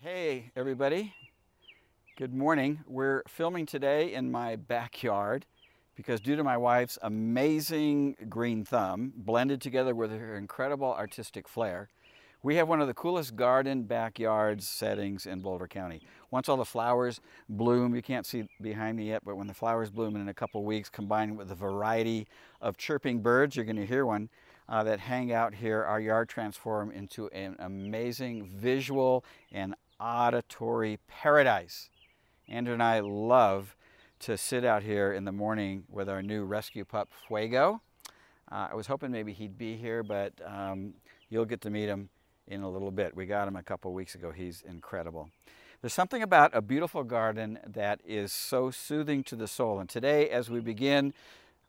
Hey, everybody. Good morning. We're filming today in my backyard because, due to my wife's amazing green thumb, blended together with her incredible artistic flair, we have one of the coolest garden backyard settings in Boulder County. Once all the flowers bloom, you can't see behind me yet, but when the flowers bloom in a couple weeks, combined with a variety of chirping birds, you're going to hear one uh, that hang out here, our yard transform into an amazing visual and auditory paradise. Andrew and I love to sit out here in the morning with our new rescue pup, Fuego. Uh, I was hoping maybe he'd be here, but um, you'll get to meet him in a little bit. We got him a couple weeks ago. He's incredible. There's something about a beautiful garden that is so soothing to the soul. And today, as we begin,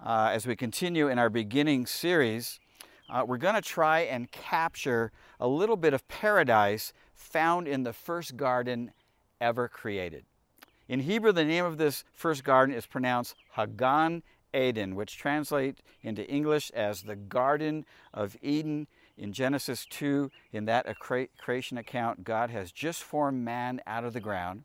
uh, as we continue in our beginning series, uh, we're going to try and capture a little bit of paradise found in the first garden ever created. In Hebrew, the name of this first garden is pronounced Hagan Eden, which translates into English as the Garden of Eden. In Genesis 2, in that creation account, God has just formed man out of the ground.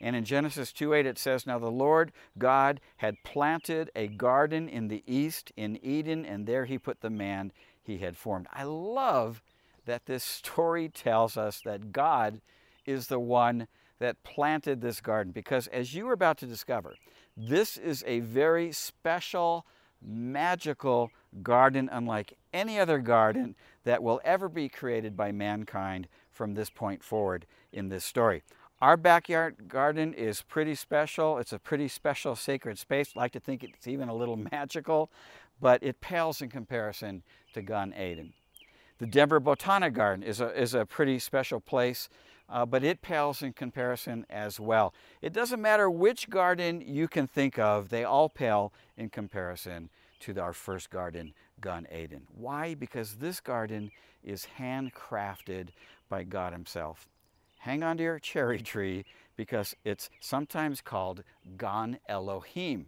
And in Genesis 2:8 it says, Now the Lord God had planted a garden in the east in Eden, and there he put the man he had formed. I love that this story tells us that God is the one that planted this garden because, as you are about to discover, this is a very special, magical garden, unlike any other garden that will ever be created by mankind from this point forward in this story. Our backyard garden is pretty special. It's a pretty special sacred space. I like to think it's even a little magical, but it pales in comparison to Gan Eden. The Denver Botanic Garden is a, is a pretty special place, uh, but it pales in comparison as well. It doesn't matter which garden you can think of, they all pale in comparison to our first garden, Gan Eden. Why? Because this garden is handcrafted by God Himself. Hang on to your cherry tree because it's sometimes called Gan Elohim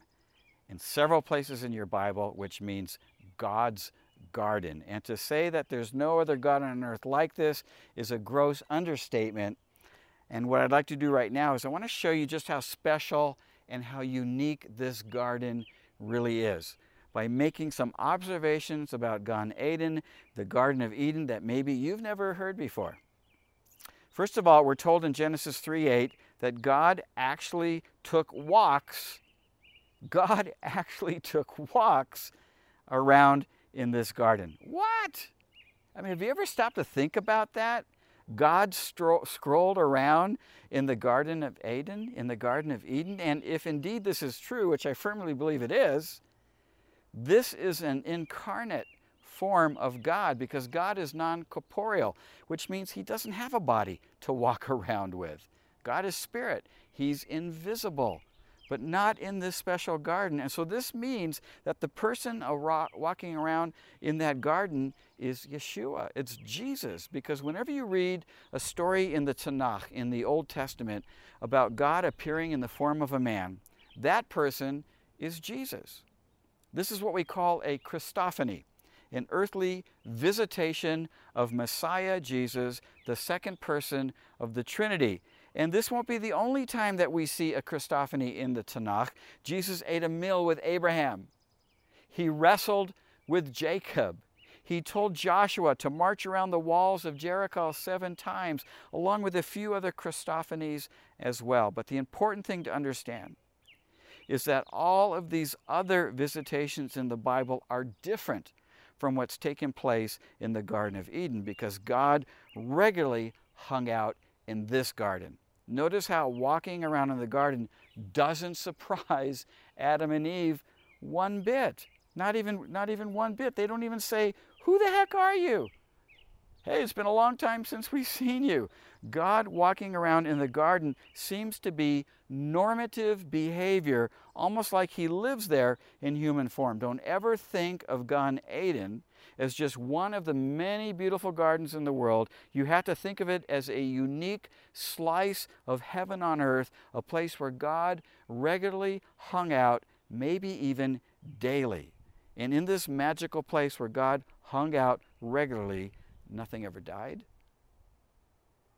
in several places in your Bible, which means God's garden. And to say that there's no other God on earth like this is a gross understatement. And what I'd like to do right now is I want to show you just how special and how unique this garden really is by making some observations about Gan Eden, the Garden of Eden, that maybe you've never heard before. First of all, we're told in Genesis 3:8 that God actually took walks. God actually took walks around in this garden. What? I mean, have you ever stopped to think about that? God scrolled around in the Garden of Eden, in the Garden of Eden, and if indeed this is true, which I firmly believe it is, this is an incarnate form of God because God is non corporeal, which means he doesn't have a body to walk around with. God is spirit, he's invisible but not in this special garden. And so this means that the person walking around in that garden is Yeshua. It's Jesus. Because whenever you read a story in the Tanakh, in the Old Testament, about God appearing in the form of a man, that person is Jesus. This is what we call a Christophany, an earthly visitation of Messiah Jesus, the second person of the Trinity. And this won't be the only time that we see a Christophany in the Tanakh. Jesus ate a meal with Abraham. He wrestled with Jacob. He told Joshua to march around the walls of Jericho seven times, along with a few other Christophanies as well. But the important thing to understand is that all of these other visitations in the Bible are different from what's taken place in the Garden of Eden because God regularly hung out in this garden. Notice how walking around in the garden doesn't surprise Adam and Eve one bit. Not even, not even one bit. They don't even say, Who the heck are you? Hey, it's been a long time since we've seen you. God walking around in the garden seems to be normative behavior, almost like he lives there in human form. Don't ever think of Gan Eden as just one of the many beautiful gardens in the world. You have to think of it as a unique slice of heaven on earth, a place where God regularly hung out, maybe even daily. And in this magical place where God hung out regularly, nothing ever died.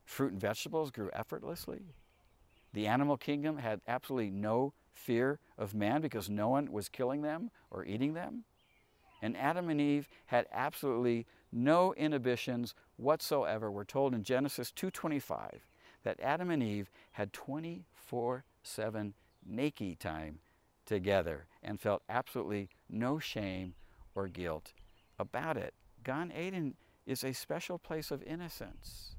Fruit and vegetables grew effortlessly. The animal kingdom had absolutely no fear of man because no one was killing them or eating them. And Adam and Eve had absolutely no inhibitions whatsoever. We're told in Genesis 2:25 that Adam and Eve had 24/7 naked time together and felt absolutely no shame or guilt about it. Gan Eden is a special place of innocence.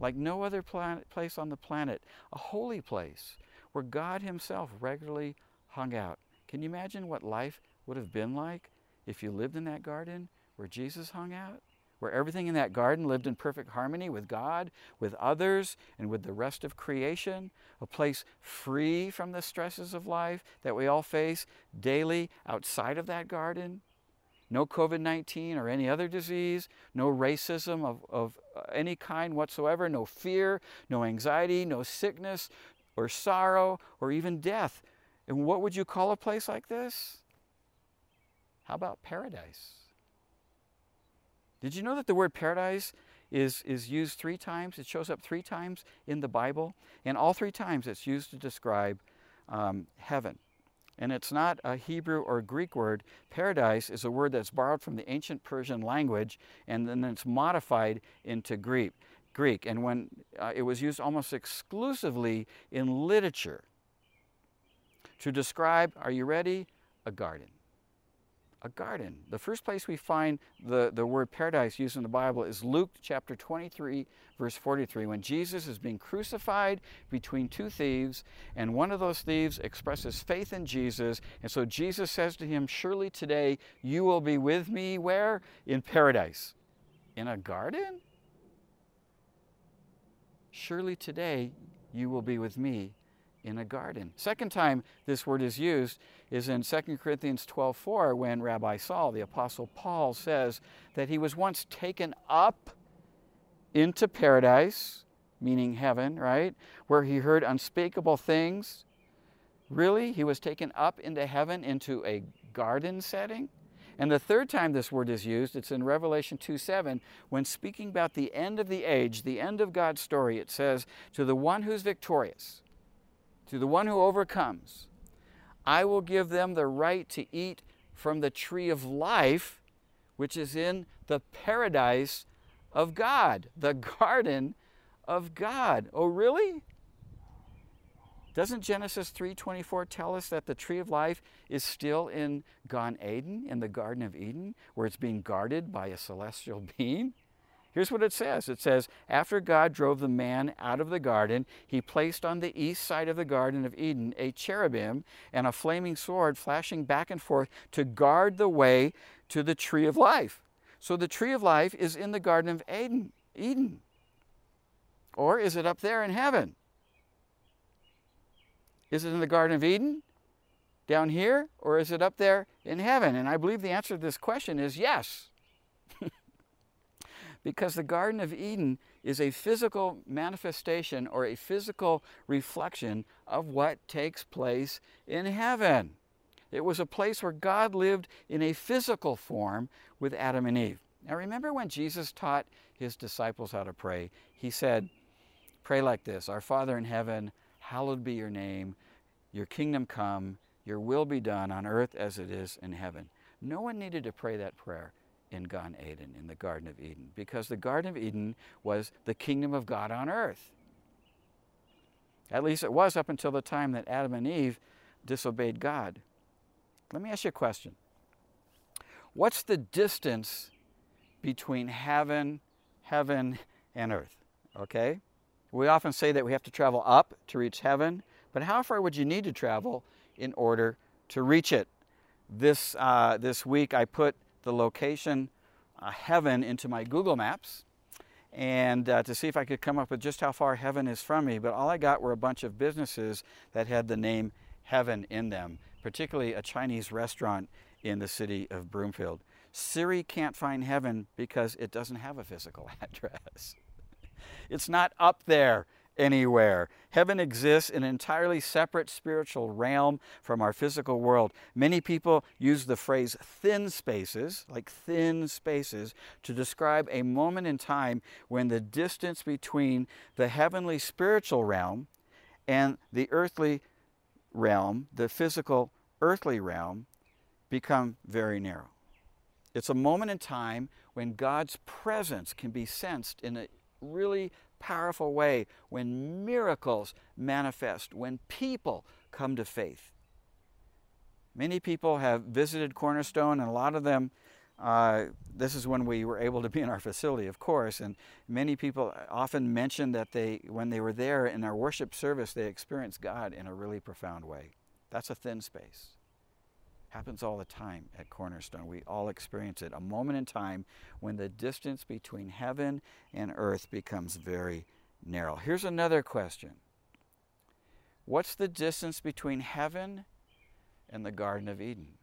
Like no other planet, place on the planet, a holy place where God Himself regularly hung out. Can you imagine what life would have been like if you lived in that garden where Jesus hung out? Where everything in that garden lived in perfect harmony with God, with others, and with the rest of creation. A place free from the stresses of life that we all face daily outside of that garden no COVID 19 or any other disease, no racism of, of uh, any kind whatsoever, no fear, no anxiety, no sickness or sorrow or even death. And what would you call a place like this? How about paradise? Did you know that the word paradise is, is used three times? It shows up three times in the Bible, and all three times it's used to describe um, heaven. And it's not a Hebrew or Greek word. Paradise is a word that's borrowed from the ancient Persian language and then it's modified into Greek. Greek. And when uh, it was used almost exclusively in literature to describe, are you ready? A garden a garden. The first place we find the, the word paradise used in the Bible is Luke chapter 23, verse 43, when Jesus is being crucified between two thieves, and one of those thieves expresses faith in Jesus. And so Jesus says to him, Surely today you will be with me where? In paradise. In a garden? Surely today you will be with me in a garden. Second time this word is used is in 2 Corinthians 12:4 when Rabbi Saul, the apostle Paul says that he was once taken up into paradise, meaning heaven, right? Where he heard unspeakable things. Really? He was taken up into heaven into a garden setting? And the third time this word is used, it's in Revelation 2 7, when speaking about the end of the age, the end of God's story, it says, To the one who's victorious, to the one who overcomes, I will give them the right to eat from the tree of life, which is in the paradise of God, the garden of God. Oh, really? Doesn't Genesis 3:24 tell us that the tree of life is still in Gan Eden, in the Garden of Eden, where it's being guarded by a celestial being? Here's what it says it says, After God drove the man out of the garden, he placed on the east side of the Garden of Eden a cherubim and a flaming sword flashing back and forth to guard the way to the tree of life. So the tree of life is in the Garden of Eden. Eden. Or is it up there in heaven? Is it in the Garden of Eden? Down here? Or is it up there in heaven? And I believe the answer to this question is yes because the Garden of Eden is a physical manifestation or a physical reflection of what takes place in heaven. It was a place where God lived in a physical form with Adam and Eve. Now, remember when Jesus taught his disciples how to pray? He said, Pray like this Our Father in heaven, hallowed be your name, your kingdom come, your will be done on earth as it is in heaven. No one needed to pray that prayer in Gan Eden, in the Garden of Eden, because the Garden of Eden was the kingdom of God on earth. At least it was up until the time that Adam and Eve disobeyed God. Let me ask you a question. What's the distance between heaven, heaven, and earth? Okay? We often say that we have to travel up to reach heaven, but how far would you need to travel in order to reach it? This, uh, this week I put the location uh, heaven into my Google Maps and uh, to see if I could come up with just how far heaven is from me. But all I got were a bunch of businesses that had the name heaven in them, particularly a Chinese restaurant in the city of Broomfield. Siri can't find heaven because it doesn't have a physical address. it's not up there anywhere. Heaven exists in an entirely separate spiritual realm from our physical world. Many people use the phrase thin spaces, like thin spaces, to describe a moment in time when the distance between the heavenly spiritual realm and the earthly realm, the physical earthly realm, become very narrow. It's a moment in time when God's presence can be sensed in a really powerful way, when miracles manifest, when people come to faith. Many people have visited Cornerstone, and a lot of them, uh, this is when we were able to be in our facility, of course, and many people often mention that they, when they were there in our worship service, they experienced God in a really profound way. That's a thin space. Happens all the time at Cornerstone. We all experience it. A moment in time when the distance between heaven and earth becomes very narrow. Here's another question What's the distance between heaven and the Garden of Eden?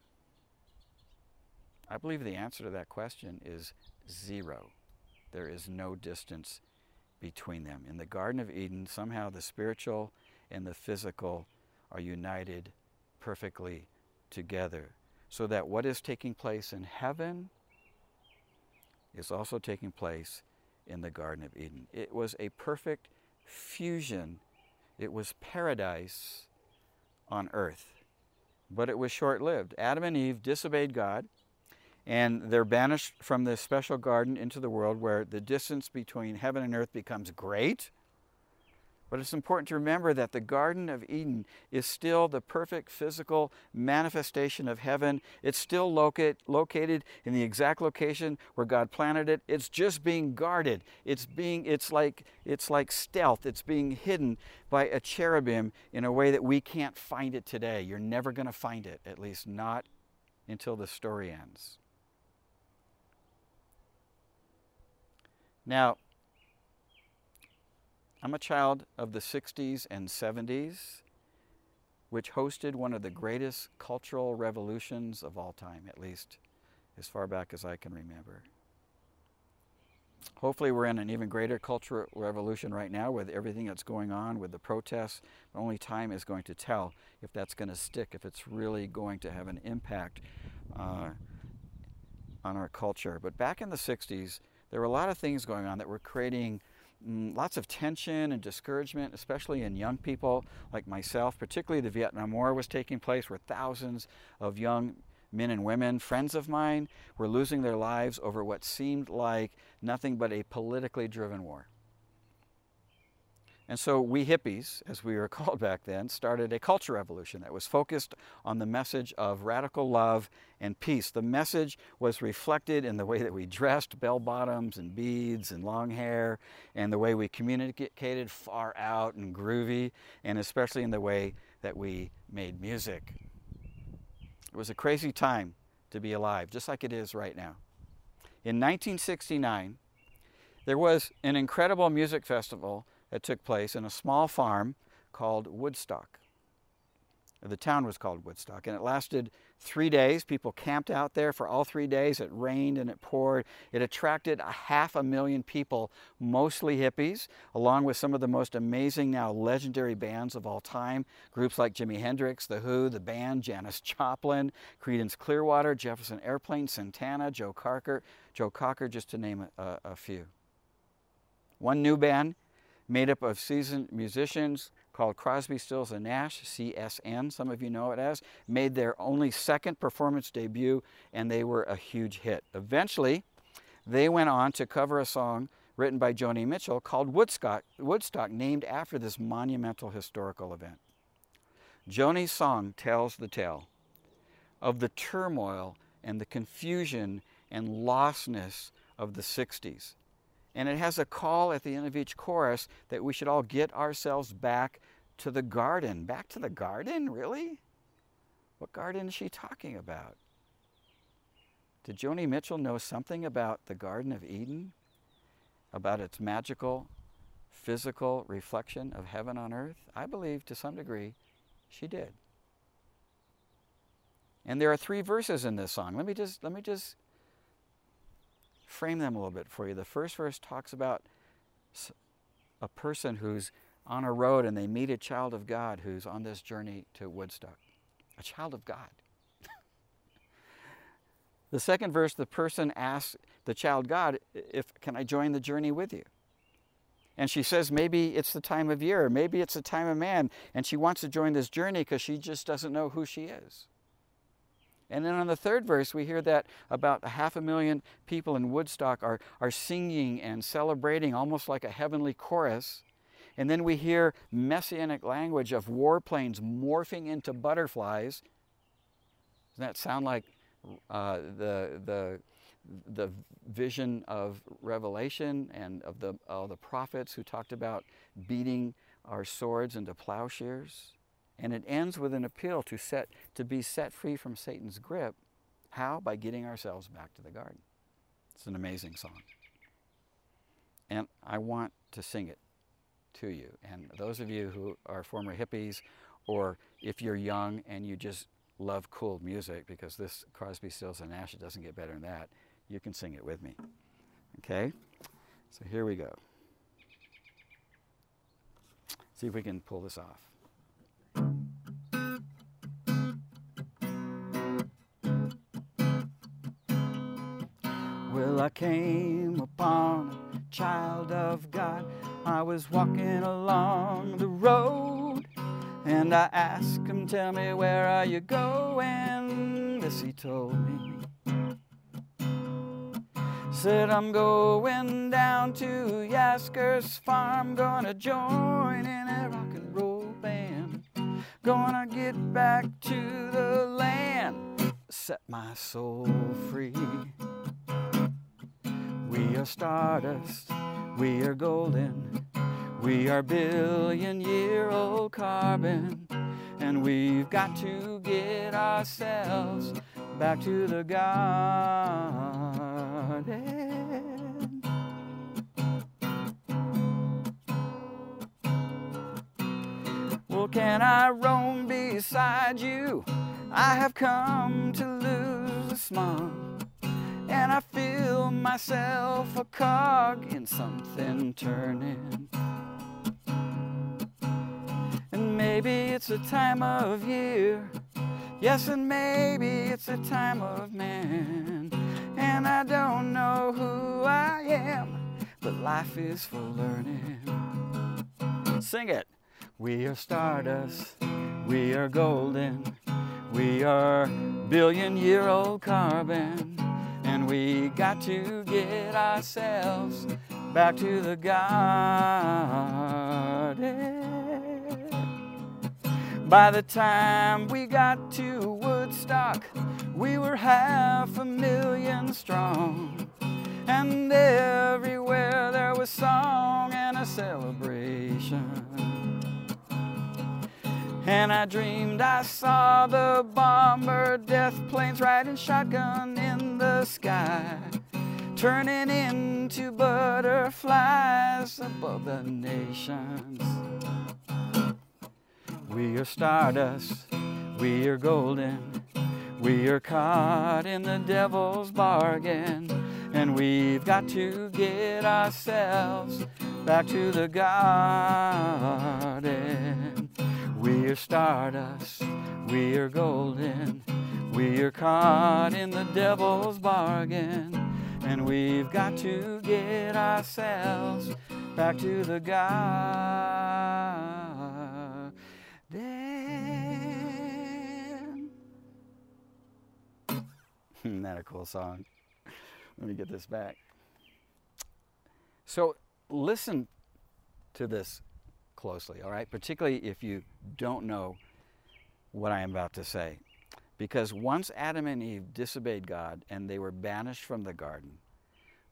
I believe the answer to that question is zero. There is no distance between them. In the Garden of Eden, somehow the spiritual and the physical are united perfectly together so that what is taking place in heaven is also taking place in the Garden of Eden. It was a perfect fusion, it was paradise on earth. But it was short lived. Adam and Eve disobeyed God, and they're banished from this special garden into the world where the distance between heaven and earth becomes great but it's important to remember that the Garden of Eden is still the perfect physical manifestation of heaven. It's still locate, located in the exact location where God planted it. It's just being guarded. It's being it's like it's like stealth. It's being hidden by a cherubim in a way that we can't find it today. You're never going to find it, at least not until the story ends. Now, I'm a child of the 60s and 70s, which hosted one of the greatest cultural revolutions of all time, at least as far back as I can remember. Hopefully, we're in an even greater cultural revolution right now with everything that's going on with the protests. Only time is going to tell if that's going to stick, if it's really going to have an impact uh, on our culture. But back in the 60s, there were a lot of things going on that were creating Mm, lots of tension and discouragement, especially in young people like myself. Particularly, the Vietnam War was taking place where thousands of young men and women, friends of mine, were losing their lives over what seemed like nothing but a politically driven war. And so we hippies, as we were called back then, started a culture revolution that was focused on the message of radical love and peace. The message was reflected in the way that we dressed, bell bottoms and beads and long hair, and the way we communicated far out and groovy, and especially in the way that we made music. It was a crazy time to be alive, just like it is right now. In 1969, there was an incredible music festival that took place in a small farm called Woodstock. The town was called Woodstock, and it lasted three days. People camped out there for all three days. It rained and it poured. It attracted a half a million people, mostly hippies, along with some of the most amazing, now legendary bands of all time. Groups like Jimi Hendrix, The Who, The Band, Janis Joplin, Creedence Clearwater, Jefferson Airplane, Santana, Joe Cocker, Joe Cocker, just to name a, a few. One new band made up of seasoned musicians called Crosby, Stills, and Nash, CSN, some of you know it as, made their only second performance debut, and they were a huge hit. Eventually, they went on to cover a song written by Joni Mitchell called Woodstock, Woodstock named after this monumental historical event. Joni's song tells the tale of the turmoil and the confusion and lostness of the 60s and it has a call at the end of each chorus that we should all get ourselves back to the garden. Back to the garden? Really? What garden is she talking about? Did Joni Mitchell know something about the Garden of Eden? About its magical, physical reflection of heaven on earth? I believe to some degree she did. And there are three verses in this song. Let me just let me just frame them a little bit for you. The first verse talks about a person who's on a road and they meet a child of God who's on this journey to Woodstock. A child of God. the second verse, the person asks the child God, if can I join the journey with you? And she says maybe it's the time of year, maybe it's the time of man, and she wants to join this journey because she just doesn't know who she is. And then on the third verse, we hear that about a half a million people in Woodstock are, are singing and celebrating almost like a heavenly chorus. And then we hear messianic language of warplanes morphing into butterflies. Doesn't that sound like uh, the, the, the vision of Revelation and of the, uh, the prophets who talked about beating our swords into plowshares? And it ends with an appeal to, set, to be set free from Satan's grip. How? By getting ourselves back to the garden. It's an amazing song. And I want to sing it to you. And those of you who are former hippies, or if you're young and you just love cool music, because this Crosby, Stills, and Nash, it doesn't get better than that, you can sing it with me. Okay? So here we go. See if we can pull this off. Was walking along the road, and I asked him, Tell me, where are you going? This he told me. Said, I'm going down to Yasgur's farm, gonna join in a rock and roll band. Gonna get back to the land, set my soul free. We are stardust, we are golden, we are billion year old carbon, and we've got to get ourselves back to the garden. Well, can I roam beside you? I have come to lose the smog and I feel myself a cog in something turning. Maybe it's a time of year, yes, and maybe it's a time of man. And I don't know who I am, but life is for learning. Sing it. We are stardust, we are golden, we are billion year old carbon. And we got to get ourselves back to the garden. By the time we got to Woodstock, we were half a million strong. And everywhere there was song and a celebration. And I dreamed I saw the bomber death planes riding shotgun in the sky, turning into butterflies above the nations. We are stardust, we are golden, we are caught in the devil's bargain, and we've got to get ourselves back to the garden. We are stardust, we are golden, we are caught in the devil's bargain, and we've got to get ourselves back to the garden. Isn't that a cool song? Let me get this back. So listen to this closely, all right? Particularly if you don't know what I am about to say. Because once Adam and Eve disobeyed God and they were banished from the garden,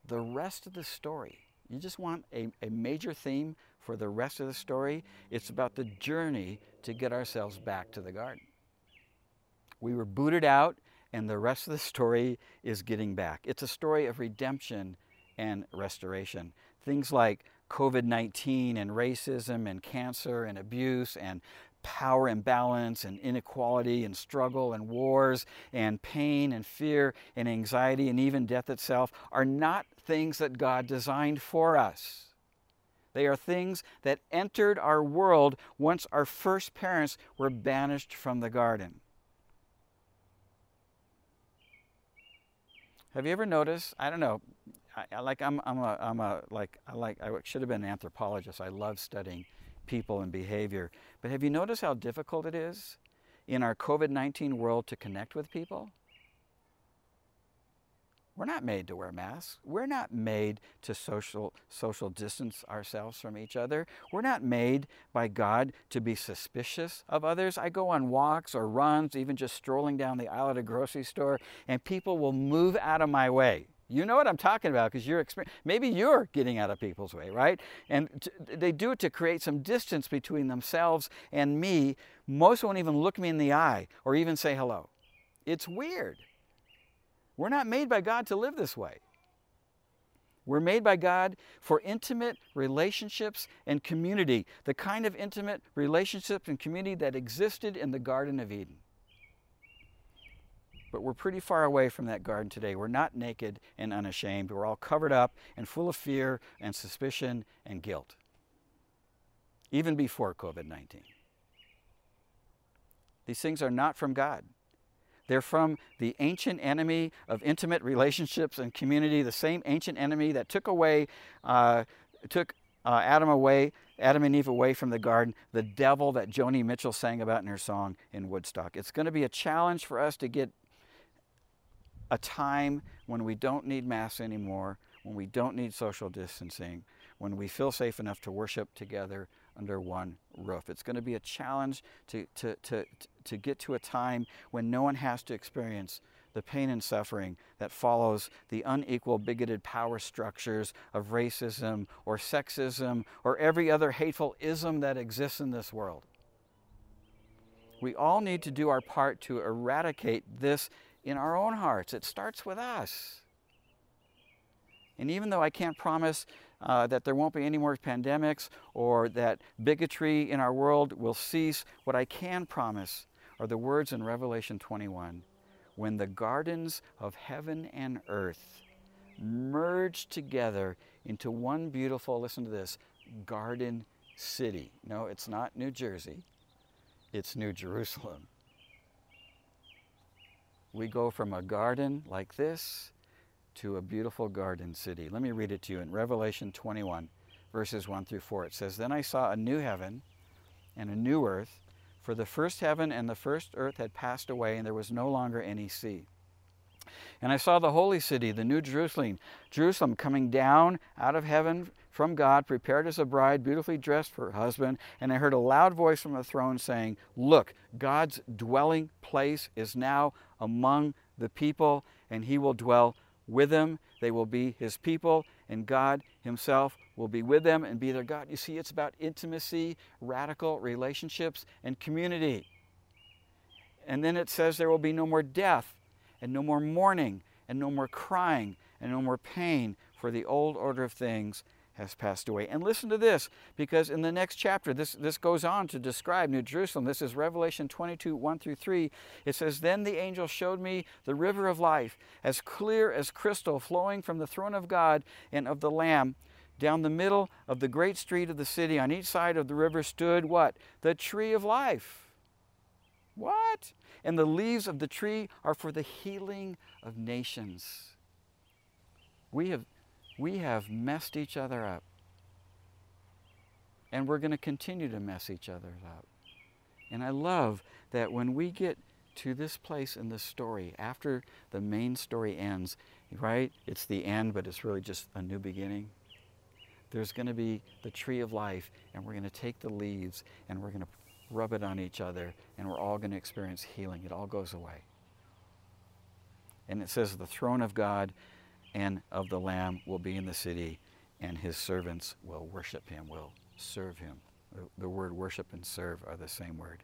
the rest of the story, you just want a, a major theme for the rest of the story, it's about the journey to get ourselves back to the garden. We were booted out, and the rest of the story is getting back. It's a story of redemption and restoration. Things like COVID 19 and racism and cancer and abuse and power imbalance and inequality and struggle and wars and pain and fear and anxiety and even death itself are not things that God designed for us. They are things that entered our world once our first parents were banished from the garden. Have you ever noticed? I don't know. I, I like I'm I'm a I'm a like I like I should have been an anthropologist. I love studying people and behavior. But have you noticed how difficult it is in our COVID-19 world to connect with people? We're not made to wear masks. We're not made to social, social distance ourselves from each other. We're not made by God to be suspicious of others. I go on walks or runs, even just strolling down the aisle at a grocery store, and people will move out of my way. You know what I'm talking about because you're maybe you're getting out of people's way, right? And they do it to create some distance between themselves and me. Most won't even look me in the eye or even say hello. It's weird. We're not made by God to live this way. We're made by God for intimate relationships and community, the kind of intimate relationships and community that existed in the Garden of Eden. But we're pretty far away from that garden today. We're not naked and unashamed. We're all covered up and full of fear and suspicion and guilt, even before COVID 19. These things are not from God. They're from the ancient enemy of intimate relationships and community, the same ancient enemy that took away, uh, took uh, Adam away, Adam and Eve away from the garden, the devil that Joni Mitchell sang about in her song in Woodstock. It's going to be a challenge for us to get a time when we don't need masks anymore, when we don't need social distancing, when we feel safe enough to worship together under one roof. It's going to be a challenge to, to, to, to get to a time when no one has to experience the pain and suffering that follows the unequal, bigoted power structures of racism or sexism or every other hateful ism that exists in this world. We all need to do our part to eradicate this in our own hearts. It starts with us. And even though I can't promise uh, that there won't be any more pandemics or that bigotry in our world will cease. What I can promise are the words in Revelation 21 when the gardens of heaven and earth merge together into one beautiful, listen to this, garden city. No, it's not New Jersey, it's New Jerusalem. We go from a garden like this to a beautiful garden city. Let me read it to you in Revelation 21, verses 1 through 4. It says, Then I saw a new heaven and a new earth, for the first heaven and the first earth had passed away, and there was no longer any sea. And I saw the holy city, the new Jerusalem, Jerusalem coming down out of heaven from God, prepared as a bride, beautifully dressed for her husband. And I heard a loud voice from the throne saying, Look, God's dwelling place is now among the people, and he will dwell with them. They will be his people, and God himself will be with them and be their God. You see, it's about intimacy, radical relationships, and community. And then it says there will be no more death, and no more mourning, and no more crying, and no more pain, for the old order of things has passed away. And listen to this, because in the next chapter, this, this goes on to describe New Jerusalem. This is Revelation 22, 1 through 3. It says, Then the angel showed me the river of life, as clear as crystal, flowing from the throne of God and of the Lamb. Down the middle of the great street of the city, on each side of the river stood what? The tree of life. What? And the leaves of the tree are for the healing of nations. We have we have messed each other up. And we're going to continue to mess each other up. And I love that when we get to this place in the story, after the main story ends, right? It's the end, but it's really just a new beginning. There's going to be the tree of life, and we're going to take the leaves and we're going to rub it on each other, and we're all going to experience healing. It all goes away. And it says, the throne of God and of the Lamb will be in the city, and his servants will worship him, will serve him. The word worship and serve are the same word.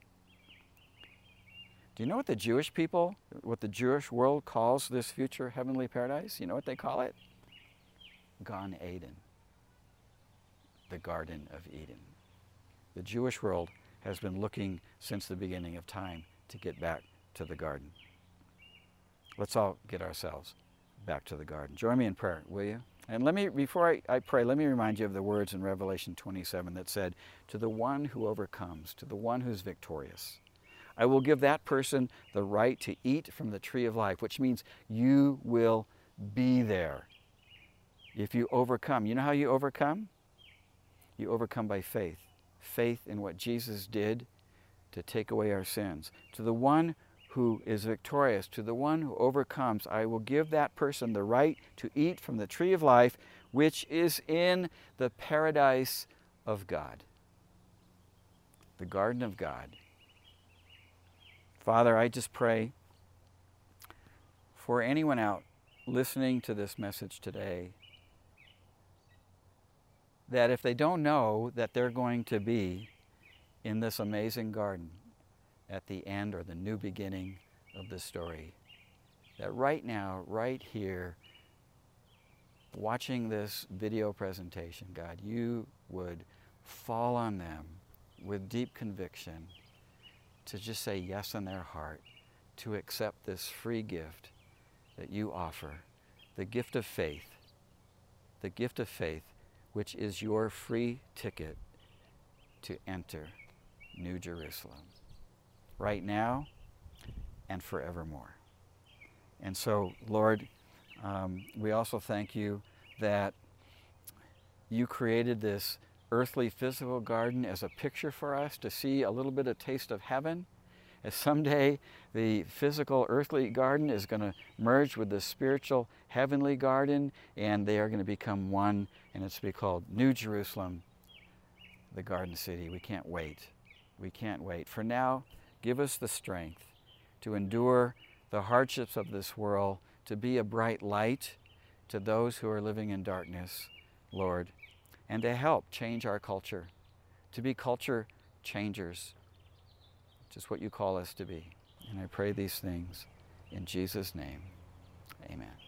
Do you know what the Jewish people, what the Jewish world calls this future heavenly paradise? You know what they call it? Gan Eden, the Garden of Eden. The Jewish world has been looking since the beginning of time to get back to the garden. Let's all get ourselves back to the garden. Join me in prayer, will you? And let me, before I, I pray, let me remind you of the words in Revelation 27 that said, To the one who overcomes, to the one who's victorious, I will give that person the right to eat from the tree of life, which means you will be there if you overcome. You know how you overcome? You overcome by faith. Faith in what Jesus did to take away our sins. To the one who is victorious, to the one who overcomes, I will give that person the right to eat from the tree of life, which is in the paradise of God, the garden of God. Father, I just pray for anyone out listening to this message today that if they don't know that they're going to be in this amazing garden, at the end or the new beginning of the story. That right now, right here, watching this video presentation, God, you would fall on them with deep conviction to just say yes in their heart, to accept this free gift that you offer, the gift of faith, the gift of faith, which is your free ticket to enter New Jerusalem right now and forevermore. And so, Lord, um, we also thank you that you created this earthly physical garden as a picture for us to see a little bit of taste of heaven. As someday the physical earthly garden is going to merge with the spiritual heavenly garden and they are going to become one and it's to be called New Jerusalem, the garden city. We can't wait. We can't wait. For now, Give us the strength to endure the hardships of this world, to be a bright light to those who are living in darkness, Lord, and to help change our culture, to be culture changers, just what you call us to be. And I pray these things in Jesus' name. Amen.